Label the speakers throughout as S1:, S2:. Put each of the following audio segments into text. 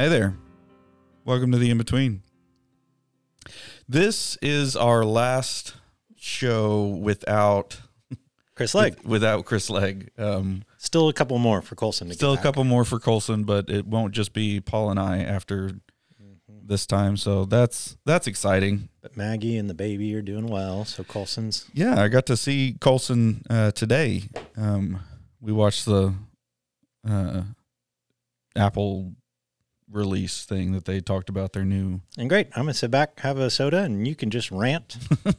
S1: Hey there. Welcome to the in between. This is our last show without
S2: Chris Legg.
S1: without Chris Legg. Um,
S2: Still a couple more for Colson
S1: still a couple more for Colson, but it won't just be Paul and I after this time. So that's that's exciting.
S2: But Maggie and the baby are doing well, so Colson's
S1: Yeah, I got to see Colson uh, today. Um, we watched the uh, Apple release thing that they talked about their new
S2: and great. I'm gonna sit back, have a soda, and you can just rant for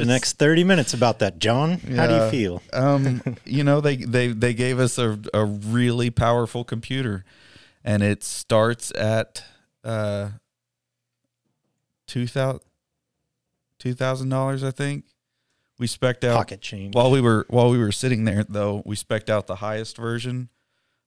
S2: the next 30 minutes about that. John, how do you feel?
S1: um, you know, they they they gave us a a really powerful computer, and it starts at uh two thousand two thousand dollars, I think. We spec'd out
S2: Pocket change.
S1: while we were while we were sitting there though. We spec'd out the highest version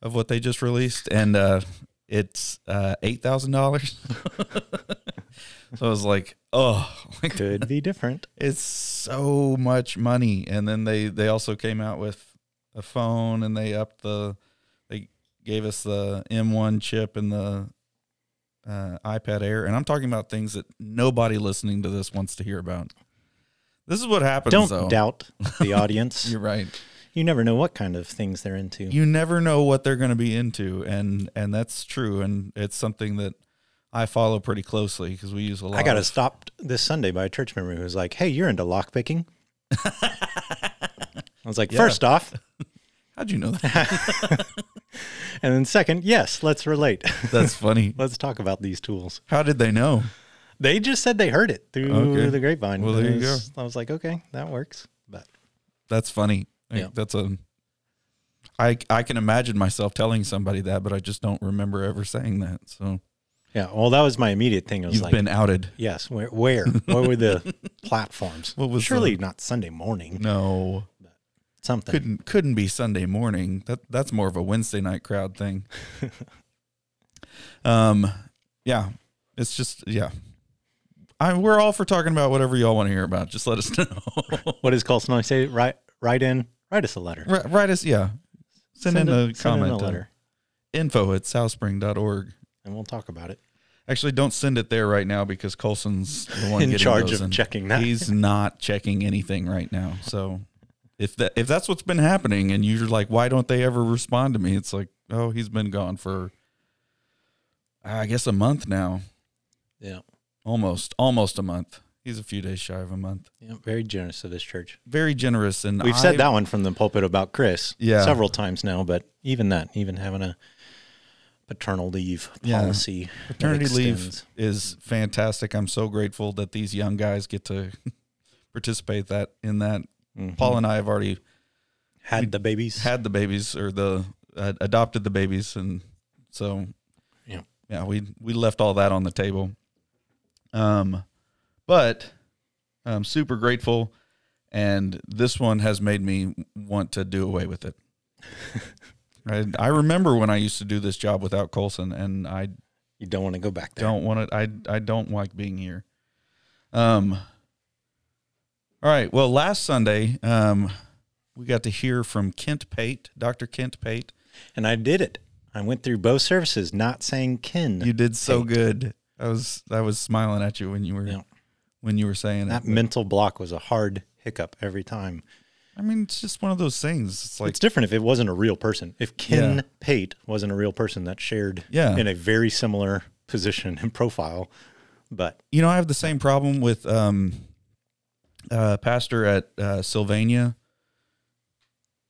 S1: of what they just released, and uh, it's uh, eight thousand dollars. so I was like, oh,
S2: Could be different.
S1: it's so much money and then they they also came out with a phone and they upped the they gave us the m1 chip and the uh, ipad air and i'm talking about things that nobody listening to this wants to hear about this is what happens
S2: Don't
S1: though
S2: doubt the audience.
S1: you're right
S2: you never know what kind of things they're into.
S1: you never know what they're going to be into and and that's true and it's something that i follow pretty closely because we use a lot
S2: I got
S1: of,
S2: stopped this Sunday by a church member who was like, "Hey, you're into lockpicking." I was like,
S1: Yeah.
S2: first off,
S1: how'd you know that
S2: and then second, yes, let's relate.
S1: that's funny
S2: let's talk about these tools.
S1: how did they know
S2: They just said they heard it through
S1: Okay.
S2: the grapevine.
S1: Well, there you
S2: was- I was like, okay, that works. But
S1: That's funny. Like,
S2: Yeah.
S1: That's a. I I can imagine myself telling somebody that, but I just don't remember ever saying that. So
S2: yeah, well, that was my immediate thing. I was
S1: you've
S2: like,
S1: been outed.
S2: yes, where, where, what were the platforms?
S1: What was
S2: Surely
S1: the-
S2: not Sunday morning.
S1: No,
S2: Something.
S1: couldn't couldn't be Sunday morning. That that's more of a Wednesday night crowd thing. um, yeah, it's just yeah. I we're all for talking about whatever y'all want to hear about. Just let us know.
S2: what is Colson always say? Write, write in, write us a letter.
S1: Write write us, yeah. Send, in a
S2: send
S1: comment.
S2: in a letter,
S1: info at southspring.org.
S2: and we'll talk about it.
S1: Actually, don't send it there right now because Colson's the one
S2: In
S1: getting
S2: charge
S1: those
S2: of checking that.
S1: He's not checking anything right now. So if that if that's what's been happening, and you're like, why don't they ever respond to me? It's like, oh, he's been gone for, I guess, a month now,
S2: Yeah,
S1: almost almost a month. He's a few days shy of a month.
S2: yeah, very generous of this church.
S1: Very generous, and
S2: We've
S1: I-
S2: said that one from the pulpit about Chris,
S1: Yeah.
S2: several times now. But even that, even having a paternal leave
S1: Yeah.
S2: policy, that
S1: Paternity leave is fantastic. I'm so grateful that these young guys get to participate that in that.
S2: Mhm.
S1: Paul and I have already
S2: had the babies.
S1: had the babies or the uh, adopted the babies and so
S2: Yeah.
S1: yeah we we left all that on the table um but i'm super grateful and this one has made me want to do away with it I, I remember when i used to do this job without colson and i
S2: you don't want to go back there.
S1: don't want it i i don't like being here um all right well last sunday um we got to hear from kent pate dr kent pate
S2: And I did it. I went through both services, not saying kin.
S1: You did so
S2: Pate.
S1: good. I was I was smiling at you when you were
S2: Yeah.
S1: When you were saying
S2: that
S1: it.
S2: mental block was a hard hiccup every time.
S1: I mean, it's just one of those things. It's like
S2: it's different if it wasn't a real person. If Ken
S1: Yeah.
S2: Pate wasn't a real person that shared
S1: Yeah.
S2: in a very similar position and profile, but
S1: you know, I have the same problem with um, uh, pastor at uh, Sylvania,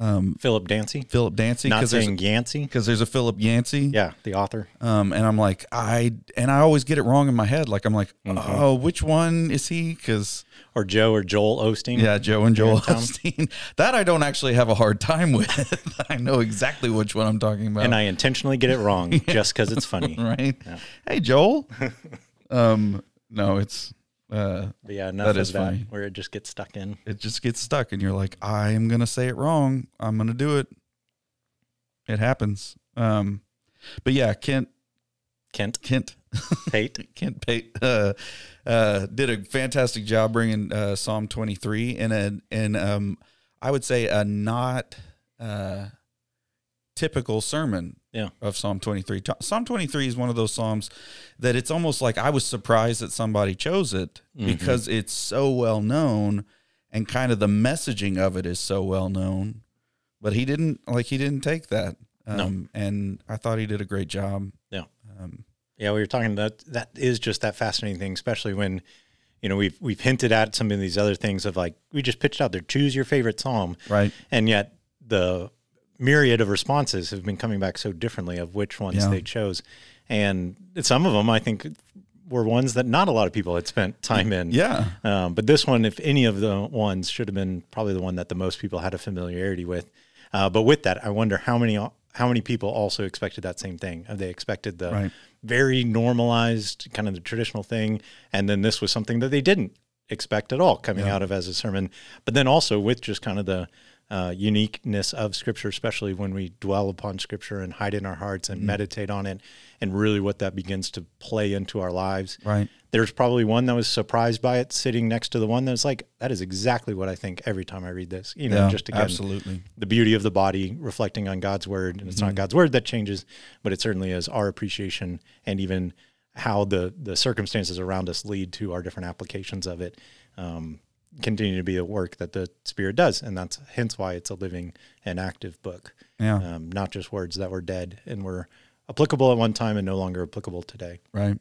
S1: um,
S2: Philip Dancy,
S1: Philip Dancy,
S2: not
S1: because there's
S2: saying Yancey.
S1: because there's a Philip Yancey.
S2: Yeah, the author.
S1: Um, and I'm like, I and I always get it wrong in my head. Like I'm like,
S2: Mhm.
S1: oh, which one is he? Because
S2: Or Joe or Joel Osteen.
S1: yeah, Joe and Joel
S2: Here in town.
S1: Osteen. That I don't actually have a hard time with. I know exactly which one I'm talking about.
S2: And I intentionally get it wrong just because it's funny.
S1: right?
S2: Yeah.
S1: Hey, Joel. um, no, it's uh,
S2: But yeah, enough
S1: That is
S2: that
S1: funny.
S2: where it just gets stuck in.
S1: it just gets stuck, and you're like, I am gonna say it wrong. I'm gonna do it. It happens. Um, but yeah, Kent,
S2: Kent
S1: Kent,
S2: Pate.
S1: Kent Pate uh, uh, did a fantastic job bringing uh, Psalm 23 in a in um, I would say a not uh, typical sermon.
S2: Yeah.
S1: of Psalm 23. Psalm 23 is one of those psalms that it's almost like I was surprised that somebody chose it
S2: Mhm.
S1: because it's so well known and kind of the messaging of it is so well known. But he didn't like he didn't take that.
S2: No.
S1: Um, and I thought he did a great job.
S2: Yeah.
S1: Um,
S2: Yeah, we were talking that that is just that fascinating thing, especially when you know we've we've hinted at some of these other things of like we just pitched out there, choose your favorite psalm,
S1: right.
S2: and yet the myriad of responses have been coming back so differently of which ones
S1: Yeah.
S2: they chose, and some of them I think were ones that not a lot of people had spent time in.
S1: Yeah.
S2: Um, but this one, if any of the ones, should have been probably the one that the most people had a familiarity with. Uh, but with that, I wonder how many how many people also expected that same thing. Have They expected the
S1: Right.
S2: very normalized kind of the traditional thing, and then this was something that they didn't expect at all coming
S1: Yeah.
S2: out of as a sermon. But then also with just kind of the uh, uniqueness of Scripture, especially when we dwell upon Scripture and hide in our hearts and meditate on it, and really what that begins to play into our lives
S1: Right.
S2: there's probably one that was surprised by it sitting next to the one that's like that is exactly what i think every time i read this you know
S1: yeah.
S2: just again
S1: absolutely.
S2: the beauty of the body reflecting on god's word and it's not god's word that changes but it certainly is our appreciation and even how the the circumstances around us lead to our different applications of it um, continue to be a work that the spirit does and that's hence why it's a living and active book
S1: Yeah.
S2: um, not just words that were dead and were applicable at one time and no longer applicable today
S1: Right.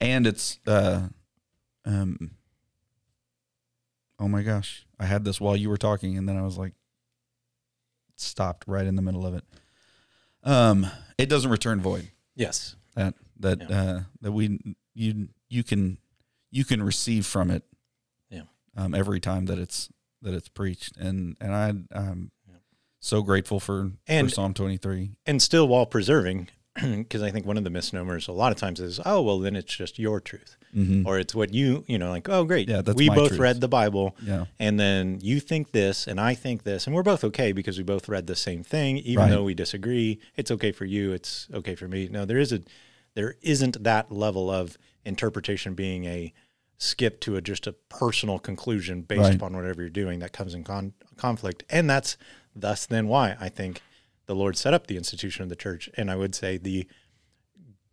S1: And it's uh um oh my gosh. I had this while you were talking and then I was like stopped right in the middle of it. Um it doesn't return void.
S2: yes
S1: That that
S2: Yeah.
S1: uh that we you you can you can receive from it. Um every time that it's that it's preached and and I I'm
S2: Yeah.
S1: so grateful for,
S2: And-
S1: for Psalm 23.
S2: and still while preserving because i think one of the misnomers a lot of times is oh well then it's just your truth
S1: Mhm.
S2: or it's what you you know like oh great
S1: Yeah, that's
S2: we both
S1: truth.
S2: read the bible
S1: Yeah.
S2: and then you think this and i think this and we're both okay because we both read the same thing even
S1: Right.
S2: though we disagree it's okay for you it's okay for me no there is a there isn't that level of interpretation being a skip to a just a personal conclusion based
S1: Right.
S2: upon whatever you're doing that comes in con- conflict and that's thus then why i think the lord set up the institution of the church and i would say the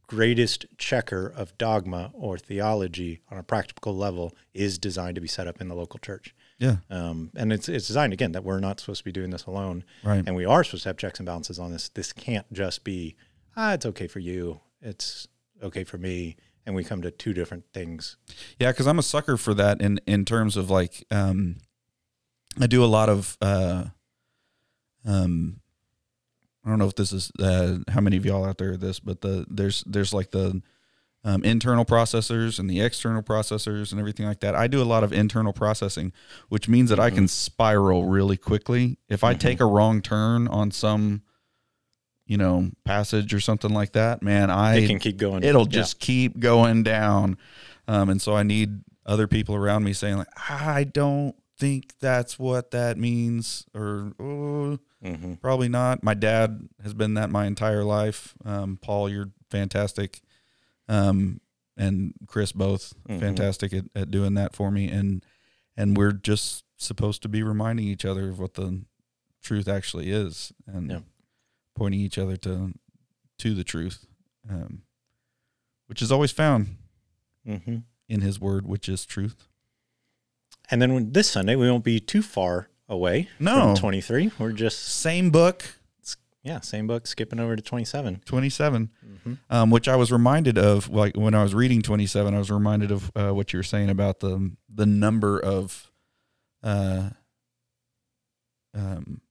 S2: greatest checker of dogma or theology on a practical level is designed to be set up in the local church.
S1: Yeah.
S2: Um, and it's it's designed again that we're not supposed to be doing this alone,
S1: Right.
S2: and we are supposed to have checks and balances on this. This can't just be ah, it's okay for you, it's okay for me, and we come to two different things.
S1: Yeah, because I'm a sucker for that in in terms of like um, I do a lot of uh, um, I don't know if this is uh, how many of y'all out there are this, but the there's there's like the um, internal processors and the external processors and everything like that. I do a lot of internal processing, which means that I can spiral really quickly. If I
S2: Mhm.
S1: take a wrong turn on some, you know, passage or something like that, man, I
S2: It can keep going.
S1: it'll
S2: Yeah.
S1: just keep going down um, and so i need other people around me saying like i don't think that's what that means or oh,
S2: Mhm.
S1: probably not my dad has been that my entire life um, paul you're fantastic um, and chris both
S2: Mhm.
S1: fantastic at, at doing that for me and and we're just supposed to be reminding each other of what the truth actually is and
S2: Yeah.
S1: Pointing each other to to the truth um, which is always found
S2: Mhm.
S1: in his word which is truth
S2: And then when, this Sunday we won't be too far away
S1: No.
S2: 23. We're just
S1: same book
S2: yeah, same book, skipping over to 27.
S1: 27
S2: Mm-hmm.
S1: um, which i was reminded of like when i was reading 27 i was reminded of uh, what you were saying about the the number of uh, um,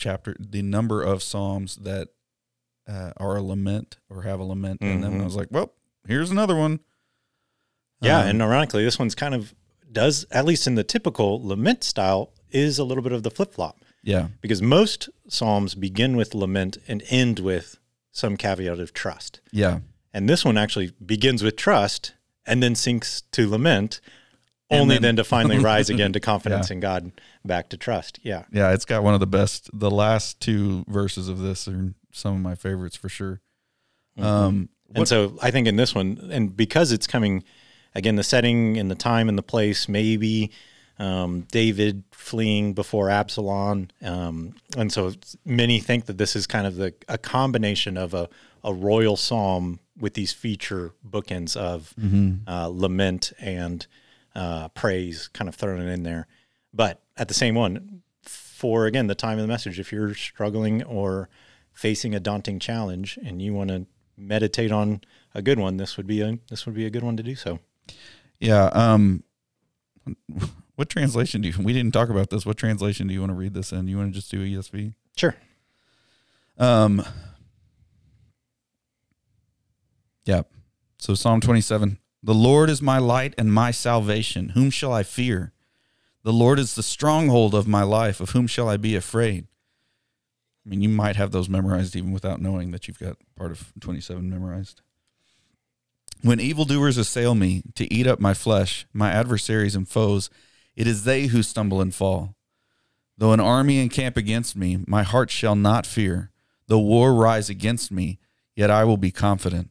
S1: chapter the number of psalms that uh, are a lament or have a lament in them. And i
S2: Mhm.
S1: was like well here's another one.
S2: Yeah,
S1: Um,
S2: and ironically, this one's kind of does at least in the typical lament style is a little bit of the flip flop
S1: yeah.
S2: Because most psalms begin with lament and end with some caveat of trust,
S1: yeah.
S2: And this one actually begins with trust and then sinks to lament, only
S1: then-
S2: then, to finally rise again to confidence in God, back to trust. Yeah,
S1: Yeah, it's got one of the best. The last two verses of this are some of my favorites for sure.
S2: Mhm.
S1: Um,
S2: And
S1: what-
S2: so I think in this one, and because it's coming, again, the setting and the time and the place, maybe um, David fleeing before Absalom, um, and so many think that this is kind of the a combination of a, a royal psalm with these feature bookends of uh, lament and uh, praise, kind of thrown in there. But at the same one, for again the time of the message, if you're struggling or facing a daunting challenge and you want to meditate on a good one, this would be a this would be a good one to do so.
S1: Yeah. Um, what translation do you? We didn't talk about this. What translation do you want to read this in? You want to just do ESV?
S2: Sure.
S1: Um. Yeah. So Psalm twenty-seven. The Lord is my light and my salvation. Whom shall I fear? The Lord is the stronghold of my life. Of whom shall I be afraid? I mean, you might have those memorized even without knowing that you've got part of 27 memorized. When evildoers assail me to eat up my flesh, my adversaries and foes, it is they who stumble and fall. Though an army encamp against me, my heart shall not fear. Though war rise against me, yet I will be confident.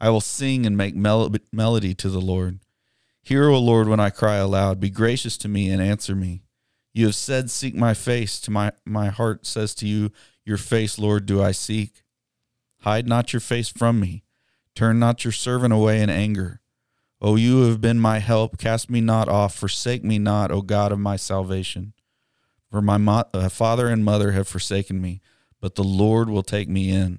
S1: I will sing and make mel- melody to the Lord. Hear, O Lord, when I cry aloud. Be gracious to me and answer me. You have said, Seek my face. To my, my heart says to you, Your face, Lord, do I seek. Hide not your face from me. Turn not your servant away in anger. O you have been my help, cast me not off. Forsake me not, O God of my salvation. For my mo- uh, father and mother have forsaken me, but the Lord will take me in.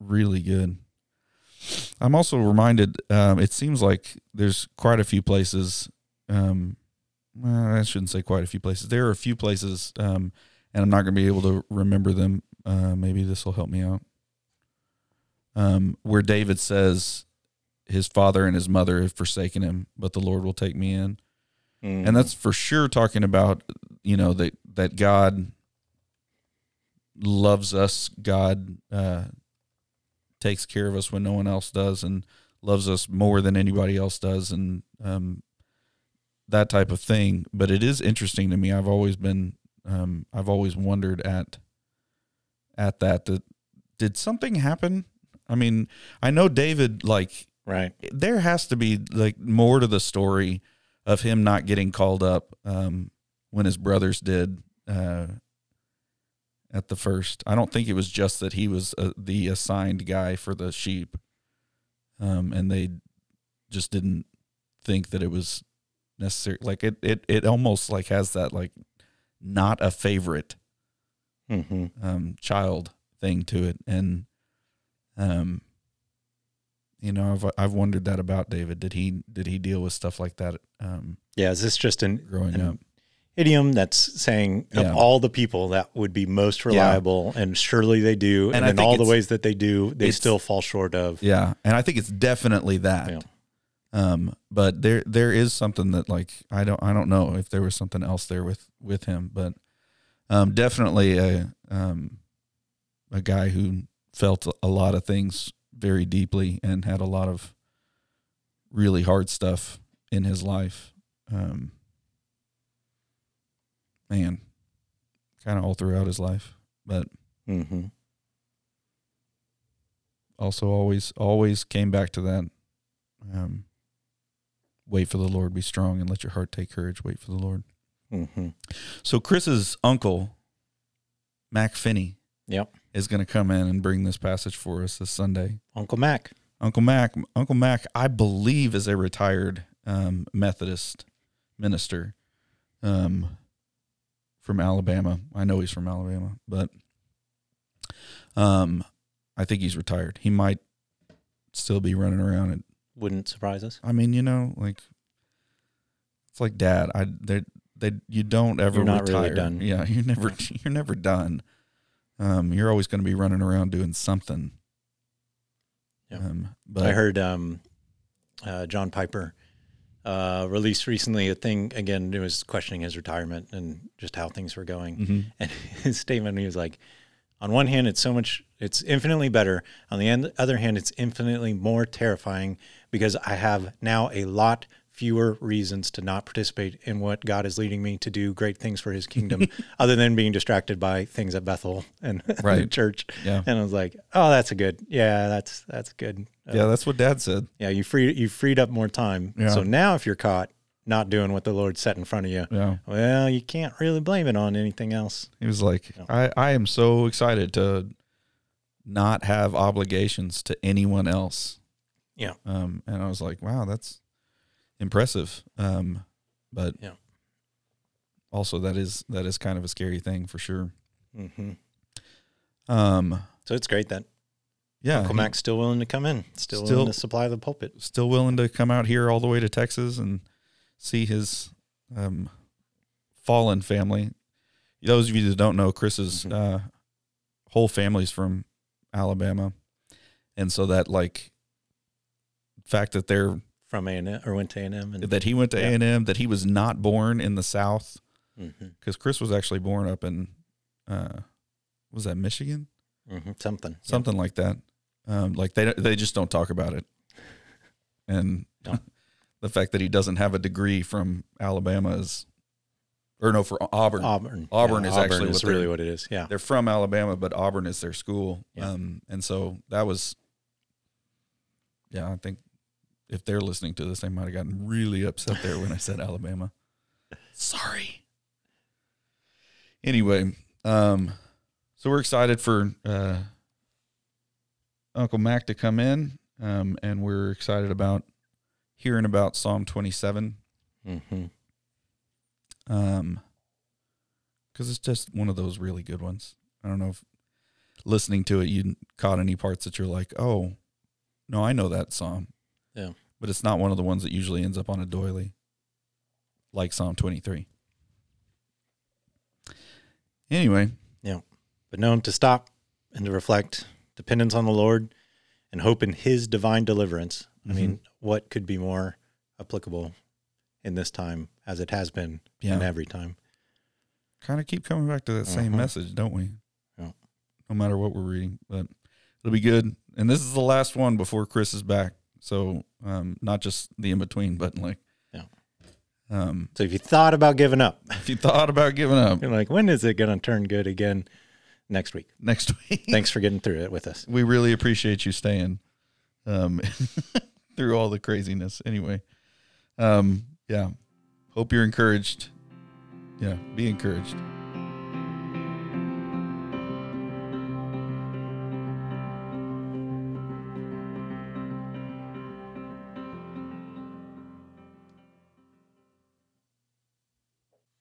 S1: really good. I'm also reminded. Um, it seems like there's quite a few places. Um, well, I shouldn't say quite a few places. There are a few places, um, and I'm not going to be able to remember them. Uh, maybe this will help me out. Um, where David says his father and his mother have forsaken him, but the Lord will take me in,
S2: Mm.
S1: and that's for sure talking about you know that that God loves us. God uh, takes care of us when no one else does, and loves us more than anybody else does, and um, that type of thing. But it is interesting to me. I've always been, um, I've always wondered at at that. That did something happen? I mean, I know David. Like,
S2: right.
S1: there has to be like more to the story of him not getting called up um, when his brothers did. Uh, at the first. I don't think it was just that he was uh, the assigned guy for the sheep, um, and they just didn't think that it was necessary. Like it, it, it almost like has that like not a favorite
S2: Mm-hmm.
S1: um, child thing to it, and um, you know, I've I've wondered that about David. Did he did he deal with stuff like that um,
S2: Yeah. Is this just an,
S1: growing
S2: an
S1: up?
S2: Idiom that's saying
S1: Yeah.
S2: of all the people that would be most reliable, and surely they do,
S1: And
S2: and, in all the ways that they do, they still fall short of.
S1: Yeah, and I think it's definitely that.
S2: Yeah.
S1: Um, but there there is something that like I don't I don't know if there was something else there with with him, but um, definitely a um, a guy who felt a lot of things very deeply and had a lot of really hard stuff in his life. Um, man, kind of all throughout his life, but
S2: Mm-hmm.
S1: also always always came back to that um wait for the lord be strong and let your heart take courage wait for the lord
S2: Mm-hmm.
S1: so chris's uncle mac finney
S2: Yep.
S1: is going to come in and bring this passage for us this sunday
S2: Uncle Mac.
S1: uncle mac uncle mac i believe is a retired um methodist minister um from Alabama. I know he's from Alabama, but um, I think he's retired. He might still be running around. And
S2: Wouldn't surprise us.
S1: I mean, you know, like it's like dad. I they they you don't ever
S2: You're
S1: retire.
S2: really done.
S1: Yeah, you're never you're never done. Um, you're always going to be running around doing something.
S2: Yeah.
S1: Um, but
S2: I heard um, uh, John Piper uh, released recently a thing again. It was questioning his retirement and just how things were going.
S1: Mhm.
S2: And his statement, he was like, "On one hand, it's so much, it's infinitely better. On the end, other hand, it's infinitely more terrifying because I have now a lot." Fewer reasons to not participate in what God is leading me to do great things for His kingdom, other than being distracted by things at Bethel and the church.
S1: yeah,
S2: And I was like, "Oh, that's a good, yeah, that's that's good." Uh,
S1: yeah, that's what dad said.
S2: yeah, you free you freed up more time.
S1: Yeah.
S2: So now if you're caught not doing what the Lord set in front of you,
S1: Yeah.
S2: well, you can't really blame it on anything else.
S1: He was like. I, I am so excited to not have obligations to anyone else.
S2: Yeah.
S1: Um, and I was like, wow, that's impressive. Um, but
S2: Yeah.
S1: also that is, that is kind of a scary thing for sure.
S2: hmm
S1: Um,
S2: So it's great that
S1: yeah,
S2: Uncle Mac's still willing to come in, still,
S1: Still-
S2: willing to supply the pulpit.
S1: still willing to come out here all the way to Texas and see his, um, fallen family. Those of you that don't know, Chris's,
S2: Mhm.
S1: uh, whole family's from Alabama. And so that like fact that they're
S2: From A and M or went to A and M, and
S1: that he went to
S2: Yeah.
S1: A and M, that he was not born in the South, because Chris was actually born up in, uh, was that Michigan,
S2: Mhm. something,
S1: something like that. Um, like they they just don't talk about it, and
S2: No.
S1: the fact that he doesn't have a degree from Alabama is, or no, for Auburn.
S2: Auburn.
S1: Auburn
S2: Yeah,
S1: is actually
S2: is
S1: what
S2: really what it is. Yeah,
S1: They're from Alabama, but Auburn is their school. Um, and so that was, yeah, I think if they're listening to this, they might have gotten really upset there when I said Alabama. Sorry. Anyway, um, so we're excited for uh, Uncle Mac to come in, um, and we're excited about hearing about Psalm 27
S2: hmm
S1: um because it's just one of those really good ones i don't know if listening to it you caught any parts that you're like oh no i know that psalm
S2: Yeah.
S1: but it's not one of the ones that usually ends up on a doily like psalm 23 anyway Yeah.
S2: but known to stop and to reflect dependence on the Lord and hope in His divine deliverance. I
S1: Mm-hmm.
S2: mean, what could be more applicable in this time as it has been
S1: yeah
S2: in every time?
S1: kind of keep coming back to that same
S2: Uh-huh.
S1: message don't we
S2: Yeah.
S1: no matter what we're reading but it'll be good and this is the last one before chris is back so um not just the in between but like
S2: Yeah.
S1: um
S2: So if you thought about giving up,
S1: if you thought about giving up
S2: you're like, when is it going to turn good again? Next week.
S1: next week
S2: Thanks for getting through it with us.
S1: we really appreciate you staying um through all the craziness anyway um yeah hope you're encouraged yeah be encouraged